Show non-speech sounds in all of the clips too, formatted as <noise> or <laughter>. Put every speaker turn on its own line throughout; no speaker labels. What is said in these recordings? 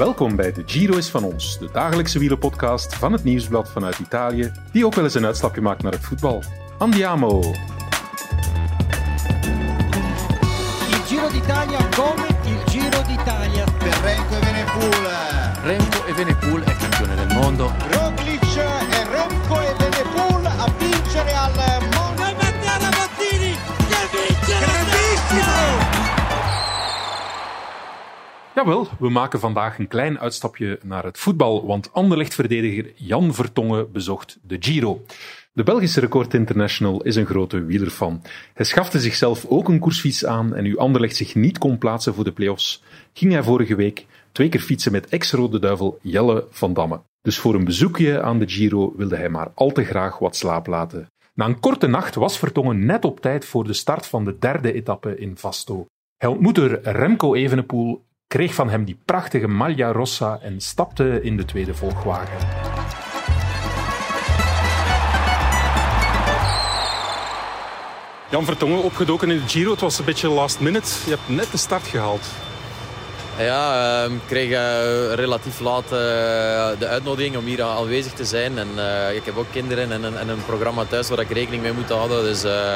Welkom bij de Giro is van ons, de dagelijkse wielerpodcast van het Nieuwsblad vanuit Italië, die ook wel eens een uitstapje maakt naar het voetbal. Andiamo!
Il Giro d'Italia come il Giro d'Italia.
per Renko e Benepool.
Remco Evenepoel è campione del mondo.
Roglic e Renko e Benepool a vincere al
Jawel, we maken vandaag een klein uitstapje naar het voetbal, want Anderlecht-verdediger Jan Vertongen bezocht de Giro. De Belgische Record International is een grote wielerfan. Hij schafte zichzelf ook een koersfiets aan en nu Anderlecht zich niet kon plaatsen voor de play-offs, ging hij vorige week twee keer fietsen met ex-Rode Duivel Jelle van Damme. Dus voor een bezoekje aan de Giro wilde hij maar al te graag wat slaap laten. Na een korte nacht was Vertongen net op tijd voor de start van de derde etappe in Vasto. Hij ontmoette Remco Evenepoel, kreeg van hem die prachtige Maglia Rossa en stapte in de tweede volgwagen. Jan Vertongen opgedoken in de Giro. Het was een beetje last minute. Je hebt net de start gehaald.
Ja, ehm, ik kreeg eh, relatief laat eh, de uitnodiging om hier aanwezig te zijn. En eh, ik heb ook kinderen en, een- en een programma thuis waar ik rekening mee moet houden. Dus eh,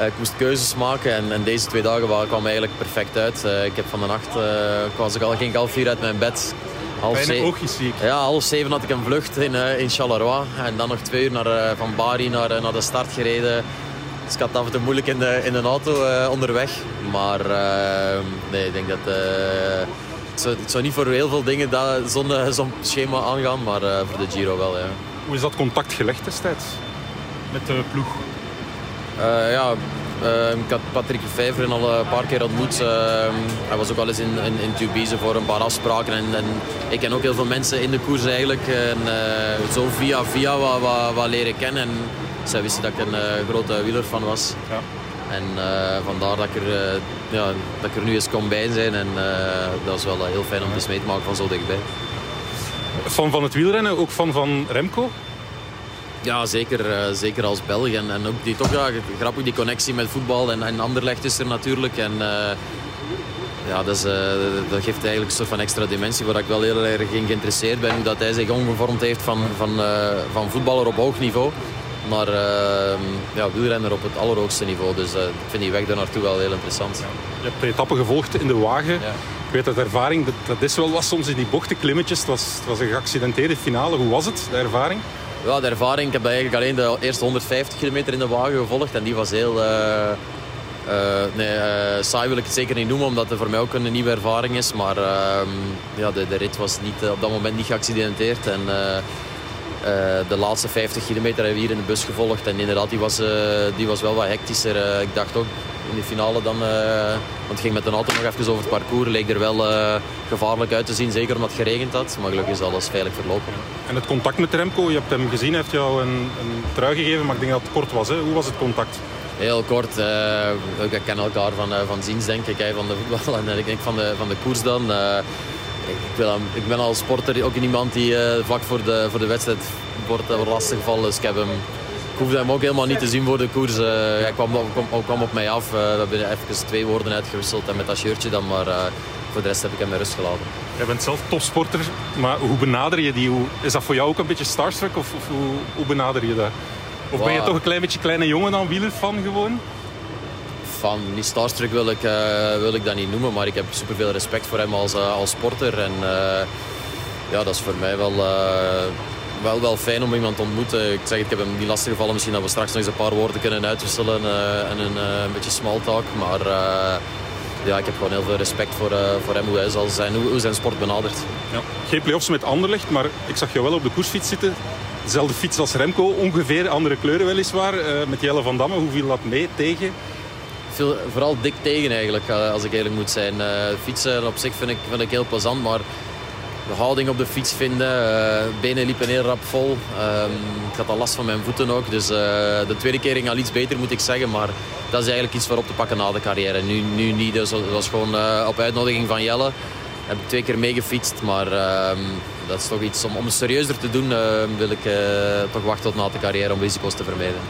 ik moest keuzes maken en, en deze twee dagen wa- kwamen eigenlijk perfect uit. Eh, ik heb van de nacht, eh, ik was ik al, ging ik half vier uit mijn bed. Half
Bijna
ze-
oogjes.
Ja, half zeven had ik een vlucht in, eh, in Charleroi. En dan nog twee uur naar, eh, van Bari naar, eh, naar de start gereden. Dus ik had het af en toe moeilijk in de, in de auto eh, onderweg. Maar eh, nee, ik denk dat... eh, het, zou, het zou niet voor heel veel dingen dat- zo'n eh, <laughs> zo'n schema aangaan, maar eh, voor de Giro wel, ja.
Hoe is dat contact gelegd destijds met de ploeg?
Eh, ja, eh, ik had Patrick Vijveren al een paar keer ontmoet. Eh, hij was ook al eens in, in, in Tubize voor een paar afspraken. En, en ik ken ook heel veel mensen in de koers eigenlijk. En, eh, zo via via wat, wat, wat leren kennen. En zij wisten dat ik een eh, grote wielerfan was.
Ja.
En eh, vandaar dat ik, er, eh, ja, dat ik er nu eens kon bij zijn. En eh, dat is wel eh, heel fijn om eens mee te maken van zo dichtbij.
Fan van het wielrennen, ook fan van Remco?
Ja, zeker, eh, zeker als Belg. En, en ook die, toch ja, grappig die connectie met voetbal. En, en Anderlecht is er natuurlijk. En, eh, ja, dat, is, eh, dat geeft eigenlijk een soort van extra dimensie waar ik wel heel erg in geïnteresseerd ben. Hoe dat hij zich omgevormd heeft van, van, van voetballer op hoog niveau naar eh, ja, wielrenner op het allerhoogste niveau. Dus ik vind die weg daar naartoe wel heel interessant.
Je hebt de etappe gevolgd in de wagen.
Ja.
Ik weet uit ervaring, dat, dat is wel wat soms in die bochten, Het was, het was een geaccidenteerde finale. Hoe was het, de ervaring?
Ja, de ervaring. Ik heb eigenlijk alleen de eerste 150 kilometer in de wagen gevolgd. En die was heel... eh, nee, eh, saai wil ik het zeker niet noemen, omdat het voor mij ook een nieuwe ervaring is. Maar ehm, ja, de, de rit was niet, op dat moment niet geaccidenteerd. En de laatste 50 kilometer hebben we hier in de bus gevolgd. En inderdaad, die was, die was wel wat hectischer. Ik dacht ook in de finale dan... eh, want het ging met een auto nog even over het parcours. Leek er wel eh, gevaarlijk uit te zien, zeker omdat het geregend had. Maar gelukkig is alles veilig verlopen.
En het contact met Remco, je hebt hem gezien, hij heeft jou een, een trui gegeven, maar ik denk dat het kort was. Hè? Hoe was het contact?
Heel kort, eh, we kennen elkaar van, van ziens denk ik, van de voetbal <laughs> en ik denk van de, van de koers dan. Ik, wil, ik ben als sporter ook iemand die vlak voor de, voor de wedstrijd wordt, wordt lastiggevallen. Dus ik, heb hem, ik hoefde hem ook helemaal niet te zien voor de koers. Eh, hij kwam, op- kwam, kwam op mij af. Eh, we hebben even twee woorden uitgewisseld en met dat shirtje dan, maar eh, voor de rest heb ik hem met rust gelaten.
Jij bent zelf topsporter, maar hoe benader je die? Hoe, is dat voor jou ook een beetje starstruck of, of hoe, hoe benader je dat? Of ben je toch een klein beetje kleine jongen dan wielerfan gewoon?
Van niet starstruck wil ik, eh, wil ik dat niet noemen, maar ik heb superveel respect voor hem als, eh, als sporter. En eh, ja, dat is voor mij wel, eh, wel, wel fijn om iemand te ontmoeten. Ik zeg, ik heb hem niet lastig gevallen. Misschien dat we straks nog eens een paar woorden kunnen uitwisselen eh, en een, eh, een beetje small talk. Maar eh, ja, ik heb gewoon heel veel respect voor, voor hem, hoe hij zal zijn, hoe, hoe zijn sport benadert.
Ja. Geen play-offs met Anderlecht, maar ik zag jou wel op de koersfiets zitten. Dezelfde fiets als Remco, ongeveer andere kleuren weliswaar. met Jelle van Damme, hoe viel dat mee tegen?
Veel, vooral dik tegen eigenlijk, als ik eerlijk moet zijn. Fietsen op zich vind ik, vind ik heel plezant, maar de houding op de fiets vinden, eh, benen liepen heel rap vol. Ehm, ik had al last van mijn voeten ook, dus eh, de tweede keer ging al iets beter moet ik zeggen. Maar dat is eigenlijk iets voor op te pakken na de carrière. Nu, nu niet, dus dat was gewoon eh, op uitnodiging van Jelle. Heb ik twee keer meegefietst, maar ehm, dat is toch iets om, om serieuzer te doen. eh, wil ik toch wachten tot na de carrière om risico's te vermijden.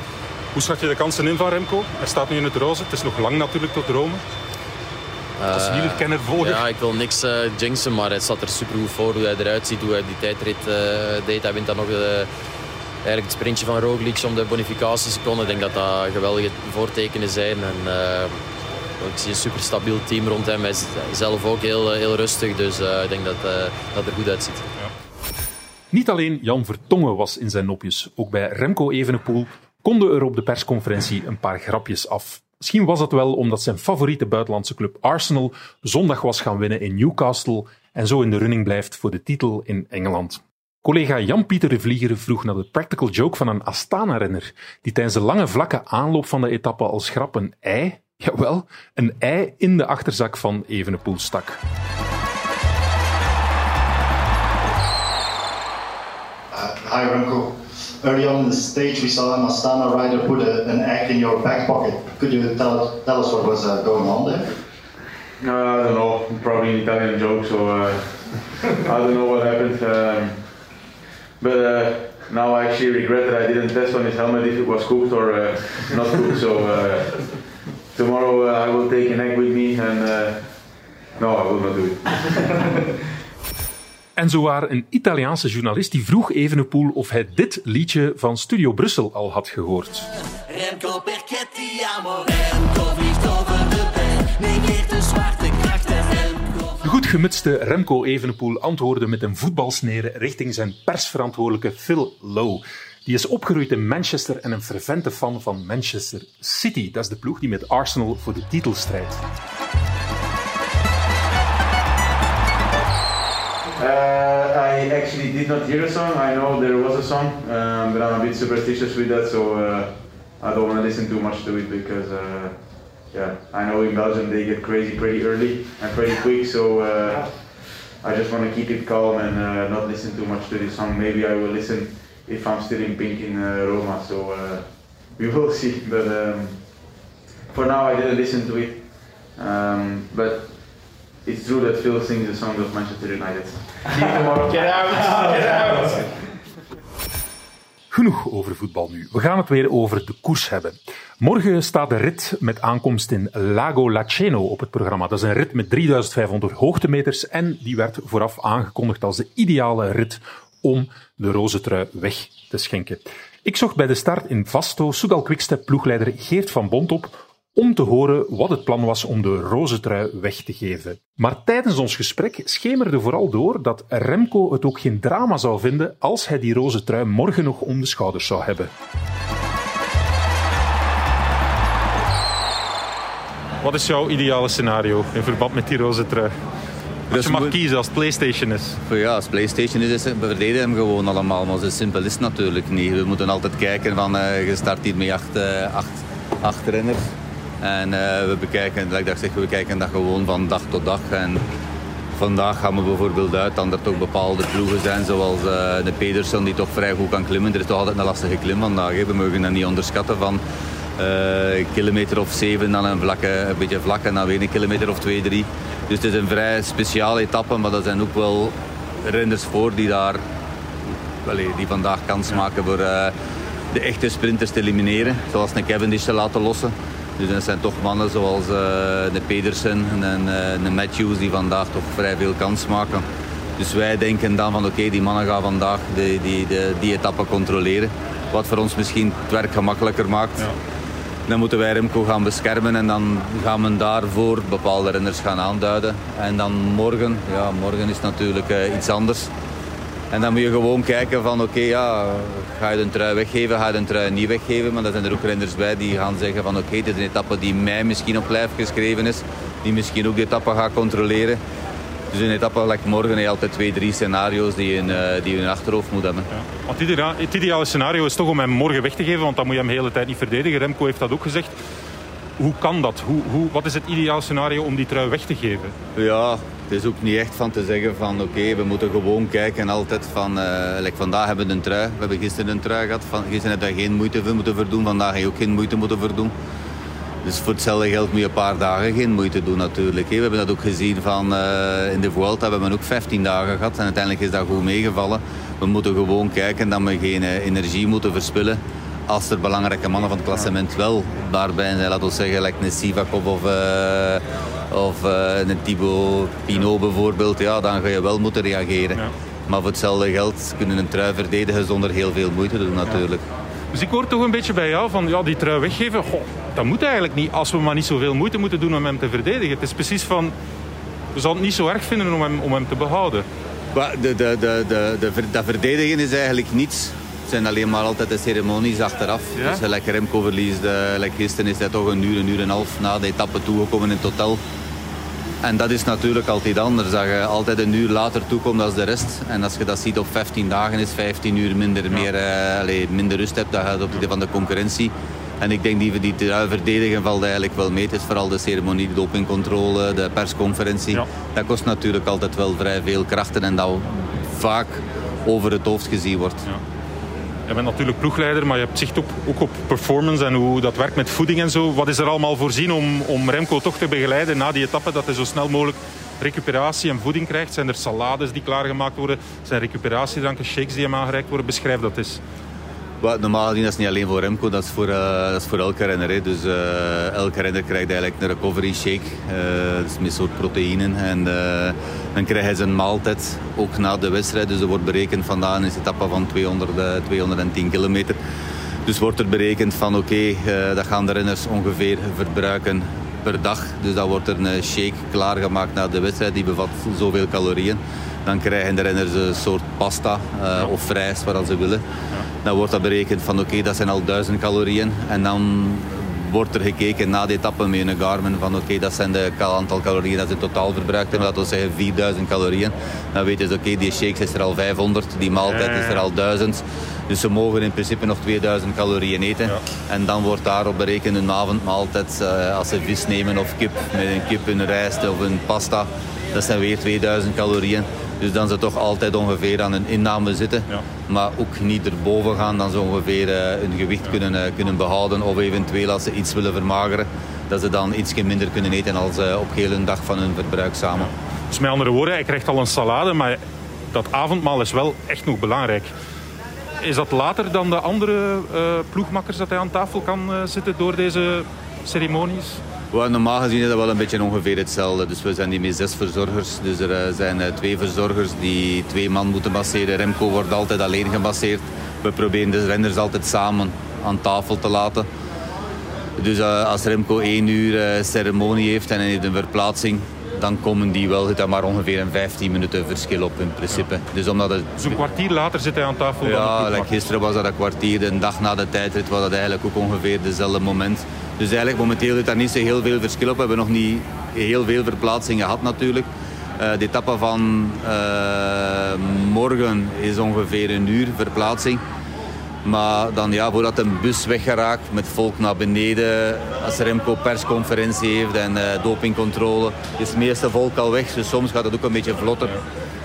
Hoe schat je de kansen in van Remco? Hij staat nu in het roze. Het is nog lang natuurlijk tot Rome. Als
Eh,
wielerkenner.
Ja, ik wil niks eh jinxen, maar hij staat er super goed voor. Hoe hij eruit ziet, hoe hij die tijdrit eh, deed. Hij wint dan nog eigenlijk het sprintje van Roglic om de bonificatieseconde. Ik denk dat dat geweldige voortekenen zijn. En, ik zie een super stabiel team rond hem. Hij is zelf ook heel, heel rustig, dus ik denk dat dat er goed uitziet.
Niet alleen Jan Vertongen was in zijn nopjes. Ook bij Remco Evenepoel konden er op de persconferentie een paar grapjes af. Misschien was dat wel omdat zijn favoriete buitenlandse club Arsenal zondag was gaan winnen in Newcastle en zo in de running blijft voor de titel in Engeland. Collega Jan-Pieter de Vlieger vroeg naar de practical joke van een Astana-renner die tijdens de lange vlakke aanloop van de etappe als grap een ei, jawel, een ei in de achterzak van Evenepoel stak.
Hi Remco. Early on in the stage, we saw an Astana rider put a, an egg in your back pocket. Could you tell, tell us what was uh, going on there?
I don't know. Probably an Italian joke, so uh, I don't know what happened. Um, but uh, now I actually regret that I didn't test on his helmet if it was cooked or uh, not cooked. So uh, tomorrow uh, I will take an egg with me, and no, I will not do it. <laughs>
En zowaar een Italiaanse journalist die vroeg Evenepoel of hij dit liedje van Studio Brussel al had gehoord.
Remco Perchetti, amo Remco vliegt over de negeert de zwarte krachten. Remco
De goed gemutste Remco Evenepoel antwoordde met een voetbalsnede richting zijn persverantwoordelijke Phil Lowe. Die is opgegroeid in Manchester en een fervente fan van Manchester City. Dat is de ploeg die met Arsenal voor de titel strijdt.
I actually did not hear a song. I know there was a song, um, but I'm a bit superstitious with that, so uh, I don't want to listen too much to it because, uh, yeah, I know in Belgium they get crazy pretty early and pretty quick, so uh, I just want to keep it calm and uh, not listen too much to this song. Maybe I will listen if I'm still in pink in uh, Roma, so uh, <laughs> we will see. But um, for now, I didn't listen to it. Um, but it's true that Phil sings the songs of Manchester United. Get out! <laughs> Get out!
Genoeg over voetbal nu. We gaan het weer over de koers hebben. Morgen staat de rit met aankomst in Lago Laceno op het programma. Dat is een rit met 3500 hoogtemeters en die werd vooraf aangekondigd als de ideale rit om de roze trui weg te schenken. Ik zocht bij de start in Vasto Soudal Quickstep ploegleider Geert van Bont op om te horen wat het plan was om de roze trui weg te geven. Maar tijdens ons gesprek schemerde vooral door dat Remco het ook geen drama zou vinden als hij die roze trui morgen nog om de schouders zou hebben. Wat is jouw ideale scenario in verband met die roze trui? Als
Dus
je mag kiezen als het PlayStation is.
Ja, als PlayStation is, is het- we verdedigen hem gewoon allemaal, maar zo simpel is het natuurlijk niet. We moeten altijd kijken van, eh, je start hier met acht, eh, acht, acht renners. En eh, we bekijken, like dat ik zeg, we bekijken dat gewoon van dag tot dag. En vandaag gaan we bijvoorbeeld uit dat er toch bepaalde ploegen zijn, zoals eh, de Pedersen, die toch vrij goed kan klimmen. Er is toch altijd een lastige klim vandaag. Hè. We mogen dat niet onderschatten van een kilometer of zeven, dan een, vlakke, een beetje vlak en dan weer een kilometer of twee, drie. Dus het is een vrij speciale etappe, maar er zijn ook wel renners voor die daar die vandaag kans maken voor de echte sprinters te elimineren. Zoals een Cavendish te laten lossen. Dus dat zijn toch mannen zoals eh, de Pedersen en eh, de Matthews die vandaag toch vrij veel kans maken. Dus wij denken dan van oké, die mannen gaan vandaag die, die, die, die etappe controleren. Wat voor ons misschien het werk gemakkelijker maakt. Dan moeten wij Remco gaan beschermen en dan gaan we daarvoor bepaalde renners gaan aanduiden. En dan morgen, ja morgen is natuurlijk eh, iets anders. En dan moet je gewoon kijken van oké, ja, ga je de trui weggeven, ga je de trui niet weggeven. Maar dan zijn er ook renners bij die gaan zeggen van oké, dit is een etappe die mij misschien op lijf geschreven is. Die misschien ook de etappe gaat controleren. Dus een etappe like morgen heb je altijd twee, drie scenario's die je in, eh, die je in achterhoofd moet hebben.
Want het ideale scenario is toch om hem morgen weg te geven, want dan moet je hem de hele tijd niet verdedigen. Remco heeft dat ook gezegd. Hoe kan dat? Hoe, hoe, wat is het ideale scenario om die trui weg te geven?
Ja, het is ook niet echt van te zeggen van oké, we moeten gewoon kijken altijd van, like vandaag hebben we een trui, we hebben gisteren een trui gehad, van, gisteren heb je geen moeite voor moeten verdoen, vandaag heb je ook geen moeite moeten verdoen. Dus voor hetzelfde geld moet je een paar dagen geen moeite doen natuurlijk. We hebben dat ook gezien van eh, in de Vuelta, we hebben ook 15 dagen gehad en uiteindelijk is dat goed meegevallen. We moeten gewoon kijken dat we geen eh, energie moeten verspillen als er belangrijke mannen van het klassement wel daarbij zijn. Laten we zeggen, like een Sivakov of, of eh, een Thibaut Pinot bijvoorbeeld, ja, dan ga je wel moeten reageren.
Ja.
Maar voor hetzelfde geld kunnen een trui verdedigen zonder heel veel moeite te doen natuurlijk.
Dus ik hoor toch een beetje bij jou van ja, die trui weggeven. Goh, dat moet eigenlijk niet als we maar niet zoveel moeite moeten doen om hem te verdedigen. Het is precies van, we zouden het niet zo erg vinden om hem, om hem te behouden.
De, de, de, de, dat verdedigen is eigenlijk niets. Het zijn alleen maar altijd de ceremonies achteraf.
Ja?
Dus gelijk Remco verliest, eh, gelijk gisteren is hij toch een uur, een uur en een half na de etappe toegekomen in het hotel. En dat is natuurlijk altijd anders. Dat je altijd een uur later toekomt dan de rest. En als je dat ziet op 15 dagen is 15 uur minder, meer, eh, minder rust hebt. Dat gaat op de van de concurrentie. En ik denk die die trui verdedigen valt eigenlijk wel mee. Het is vooral de ceremonie, de dopingcontrole, de persconferentie.
Ja.
Dat kost natuurlijk altijd wel vrij veel krachten en dat vaak over het hoofd gezien wordt.
Je bent natuurlijk ploegleider, maar je hebt zicht op, ook op performance en hoe dat werkt met voeding en zo. Wat is er allemaal voorzien om, om Remco toch te begeleiden na die etappe, dat hij zo snel mogelijk recuperatie en voeding krijgt? Zijn er salades die klaargemaakt worden? Zijn recuperatiedranken, shakes die hem aangereikt worden? Beschrijf dat eens.
Normaal gezien dat is niet alleen voor Remco, dat is voor, eh, voor elke renner. Dus eh, elke renner krijgt eigenlijk een recovery shake. eh dat is met soort proteïnen. En dan krijgt hij zijn maaltijd ook na de wedstrijd. Dus er wordt berekend, vandaag is een etappe van 200, eh, 210 kilometer. Dus wordt er berekend van oké, dat gaan de renners ongeveer verbruiken per dag. Dus dan wordt er een shake klaargemaakt na de wedstrijd. Die bevat zoveel calorieën. Dan krijgen de renners een soort pasta eh, of rijst, wat ze willen. Dan wordt dat berekend van oké, dat zijn al 1000 calorieën. En dan wordt er gekeken na de etappe met een Garmin van oké, dat zijn de aantal calorieën dat ze totaal verbruikt hebben. Laten we zeggen 4000 calorieën. Dan weten ze oké, die shakes is er al 500, die maaltijd is er al 1000. Dus ze mogen in principe nog 2000 calorieën eten. En dan wordt daarop berekend een avondmaaltijd. eh, als ze vis nemen of kip, met een kip, een rijst of een pasta. Dat zijn weer 2000 calorieën. Dus dan ze toch altijd ongeveer aan een inname zitten.
Ja.
Maar ook niet erboven gaan. Dan ze ongeveer eh, hun gewicht kunnen, eh, kunnen behouden. Of eventueel als ze iets willen vermageren. Dat ze dan iets minder kunnen eten als eh, op heel een dag van hun verbruik samen.
Dus met andere woorden, hij krijgt al een salade, maar dat avondmaal is wel echt nog belangrijk. Is dat later dan de andere eh, ploegmakkers dat hij aan tafel kan zitten door deze ceremonies?
Wel, normaal gezien is dat wel een beetje ongeveer hetzelfde. Dus we zijn hier met zes verzorgers. Dus er eh, zijn eh, twee verzorgers die twee man moeten masseren. Remco wordt altijd alleen gemasseerd. We proberen de renners altijd samen aan tafel te laten. Dus eh, als Remco één uur ceremonie heeft en hij heeft een verplaatsing, dan komen die wel, zit daar maar ongeveer een 15 minuten verschil op in principe. Dus omdat het
Dus een kwartier later zit hij aan tafel
ja, like gisteren was dat een kwartier. De dag na de tijdrit was dat eigenlijk ook ongeveer dezelfde moment. Dus eigenlijk momenteel zit daar niet zo heel veel verschil op. We hebben nog niet heel veel verplaatsingen gehad natuurlijk. Eh, de etappe van eh, morgen is ongeveer een uur verplaatsing. Maar dan ja, voordat een bus weggeraakt met volk naar beneden, als Remco persconferentie heeft en eh, dopingcontrole, is het meeste volk al weg. Dus soms gaat het ook een beetje vlotter.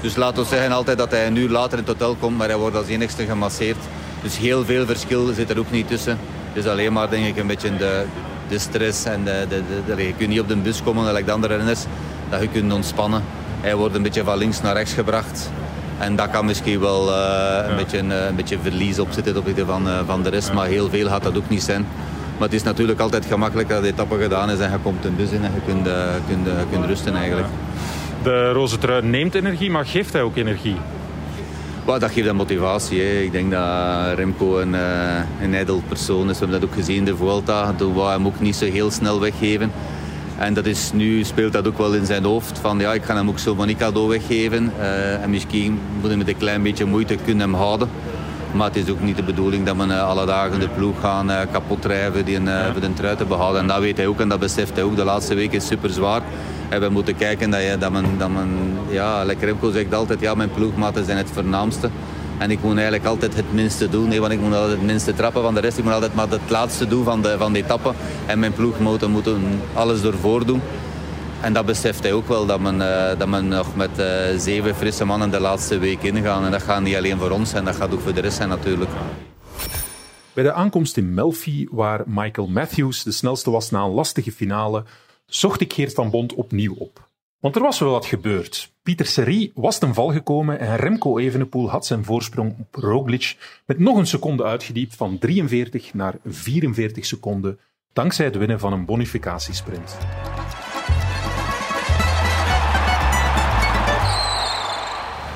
Dus laten we zeggen altijd dat hij uur later in het hotel komt, maar hij wordt als enigste gemasseerd. Dus heel veel verschil zit er ook niet tussen. Dus alleen maar denk ik een beetje de, de stress en de, de- de- je kunt niet op de bus komen gelijk de andere renners, dat je kunt ontspannen. Hij wordt een beetje van links naar rechts gebracht. En dat kan misschien wel eh, een, beetje, een, een beetje verlies op zitten op van, eh, van de rest. Maar heel veel gaat dat ook niet zijn. Maar het is natuurlijk altijd gemakkelijk dat de etappe gedaan is en je komt een bus in en je kunt, eh, kunt, eh, kunt rusten eigenlijk.
De roze trui neemt energie, maar geeft hij ook energie?
Maar dat geeft een motivatie. Hè. Ik denk dat Remco een, eh, een ijdel persoon is. We hebben dat ook gezien in de Vuelta. Dat wou hem ook niet zo heel snel weggeven. En dat is, nu speelt dat ook wel in zijn hoofd. Van ja, ik ga hem ook zo maar niet cadeau weggeven. Eh, en misschien moet hij met een klein beetje moeite kunnen hem houden. Maar het is ook niet de bedoeling dat we eh, alle dagen de ploeg gaan eh, kapot drijven die een, eh, voor de trui te behouden. En dat weet hij ook en dat beseft hij ook. De laatste week is super zwaar. En we moeten kijken dat, je, dat men, dat men ja, like Remco zegt altijd, ja, mijn ploegmaten zijn het voornaamste. En ik moet eigenlijk altijd het minste doen, nee, want ik moet altijd het minste trappen van de rest. Ik moet altijd maar het laatste doen van de, van de etappe. En mijn ploegmaten moeten alles ervoor doen. En dat beseft hij ook wel, dat men, eh, dat men nog met eh, zeven frisse mannen de laatste week ingaan. En dat gaat niet alleen voor ons zijn, dat gaat ook voor de rest zijn natuurlijk.
Bij de aankomst in Melfi, waar Michael Matthews de snelste was na een lastige finale, zocht ik Geert van Bond opnieuw op. Want er was wel wat gebeurd. Pieter Serie was ten val gekomen en Remco Evenepoel had zijn voorsprong op Roglic met nog een seconde uitgediept van 43 naar 44 seconden dankzij het winnen van een bonificatiesprint.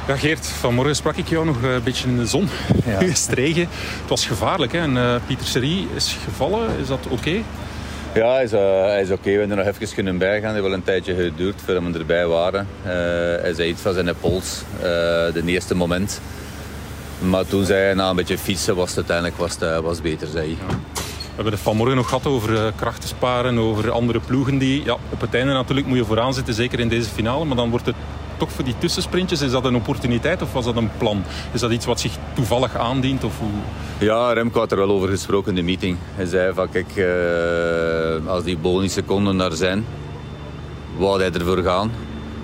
Ja, Geert, vanmorgen sprak ik jou nog eh, een beetje in de zon.
Ja. <laughs>
het regen. Het was gevaarlijk. Hè? En eh, Pieter Serie is gevallen. Is dat oké?
Ja, hij is, oké. We hebben er nog even kunnen bijgaan. Het heeft wel een tijdje geduurd voordat we erbij waren. Eh, hij zei iets van zijn pols, eh de eerste moment. Maar toen zei hij, na een beetje fietsen, was het uiteindelijk was het, eh, was beter, zei hij.
We hebben het vanmorgen nog gehad over eh, krachtensparen, over andere ploegen die... Ja, op het einde natuurlijk moet je vooraan zitten, zeker in deze finale. Maar dan wordt het toch voor die tussensprintjes, is dat een opportuniteit of was dat een plan? Is dat iets wat zich toevallig aandient? Of hoe...
Ja, Remco had er wel over gesproken in de meeting. Hij zei van, kijk, eh, als die bonusseconden daar zijn, wou hij ervoor gaan.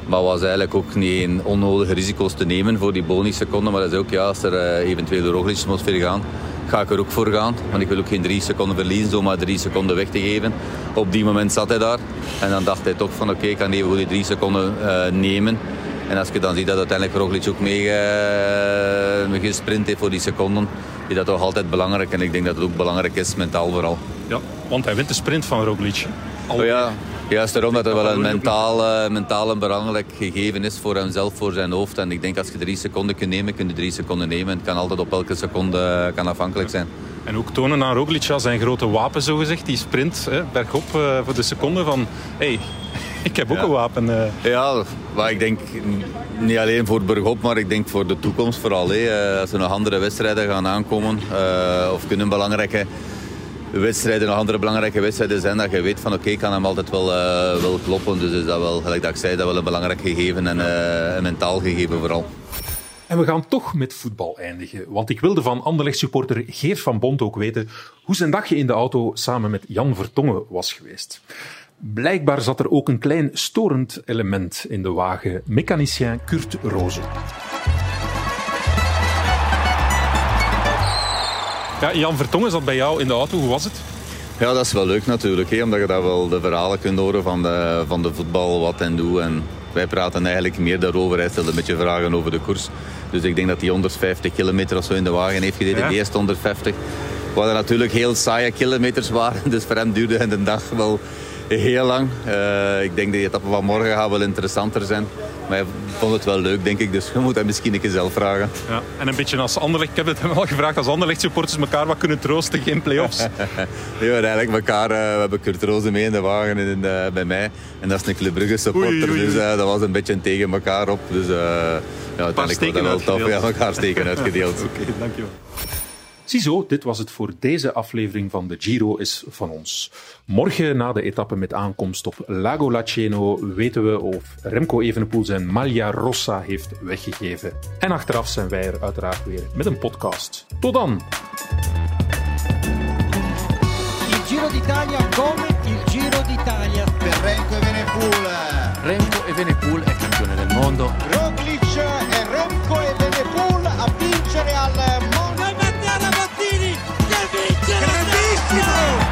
Maar was eigenlijk ook niet een onnodige risico's te nemen voor die bonusseconden. Maar hij zei ook, ja, als er eh, eventueel Roglic moet ver gaan, ga ik er ook voor gaan. Want ik wil ook geen drie seconden verliezen, zomaar drie seconden weg te geven. Op die moment zat hij daar. En dan dacht hij toch van, oké, ik kan even die drie seconden eh, nemen. En als je dan ziet dat uiteindelijk Roglic ook mee eh, gesprint heeft voor die seconden, is dat toch altijd belangrijk. En ik denk dat het ook belangrijk is, mentaal vooral.
Ja, want hij wint de sprint van Roglic.
Oh ja, juist daarom dat het wel een mentaal, eh, mentaal een belangrijk gegeven is voor hemzelf, voor zijn hoofd. En ik denk als je drie seconden kunt nemen, kun je drie seconden nemen. Het kan altijd op elke seconde eh, kan afhankelijk zijn.
En ook tonen aan Roglic als zijn grote wapen, zogezegd. Die sprint hè, bergop voor de seconde van... hey, ik heb ook
Ja.
een wapen. eh.
Ja, maar ik denk niet alleen voor Bergop, maar ik denk voor de toekomst vooral. Hè. Eh, Als er nog andere wedstrijden gaan aankomen, eh, of kunnen belangrijke wedstrijden, nog andere belangrijke wedstrijden zijn, dat je weet van oké, ik kan hem altijd wel, eh, wel kloppen. Dus is dat wel, gelijk dat ik zei, dat wel een belangrijk gegeven en eh, een mentaal gegeven vooral.
En we gaan toch met voetbal eindigen. Want ik wilde van Anderlecht supporter Geert van Bont ook weten hoe zijn dagje in de auto samen met Jan Vertongen was geweest. Blijkbaar zat er ook een klein storend element in de wagen. Mechanicien Kurt Rozen. Ja, Jan Vertongen zat bij jou in de auto. Hoe was het?
Ja, dat is wel leuk natuurlijk, hè, omdat je daar wel de verhalen kunt horen van de, van de voetbal, wat en doe. En wij praten eigenlijk meer daarover. Hij stelde een beetje vragen over de koers. Dus ik denk dat hij 150 kilometer of zo in de wagen heeft gereden.
Ja.
De eerste 150. Wat er natuurlijk heel saaie kilometers waren. <laughs> Dus voor hem duurde de dag wel heel lang. Eh, ik denk dat die etappe van morgen gaat wel interessanter zijn. Maar hij vond het wel leuk, denk ik. Dus je moet hem misschien een keer zelf vragen.
Ja, en een beetje als Anderlecht, ik heb het hem al gevraagd, als Anderlecht supporters elkaar wat kunnen troosten, geen play-offs. <laughs>
We hebben eigenlijk elkaar, eh, we hebben Kurt Rozen mee in de wagen in, eh, bij mij. En dat is een Club Brugge supporter,
Oei, oei, oei.
dus dat was een beetje tegen elkaar op. Dus ja, uiteindelijk
steken
dat wel tof. Ja, elkaar steken uitgedeeld. <laughs>
Oké, dankjewel. Ziezo, dit was het voor deze aflevering van de Giro is van ons. Morgen na de etappe met aankomst op Lago Laceno weten we of Remco Evenepoel zijn Maglia Rossa heeft weggegeven. En achteraf zijn wij er uiteraard weer met een podcast. Tot dan!
Il Giro d'Italia come il Giro d'Italia
Remco Evenepoel.
Remco Evenepoel è campione del mondo.
Roglic e Remco Evenepoel a vincere al Rocky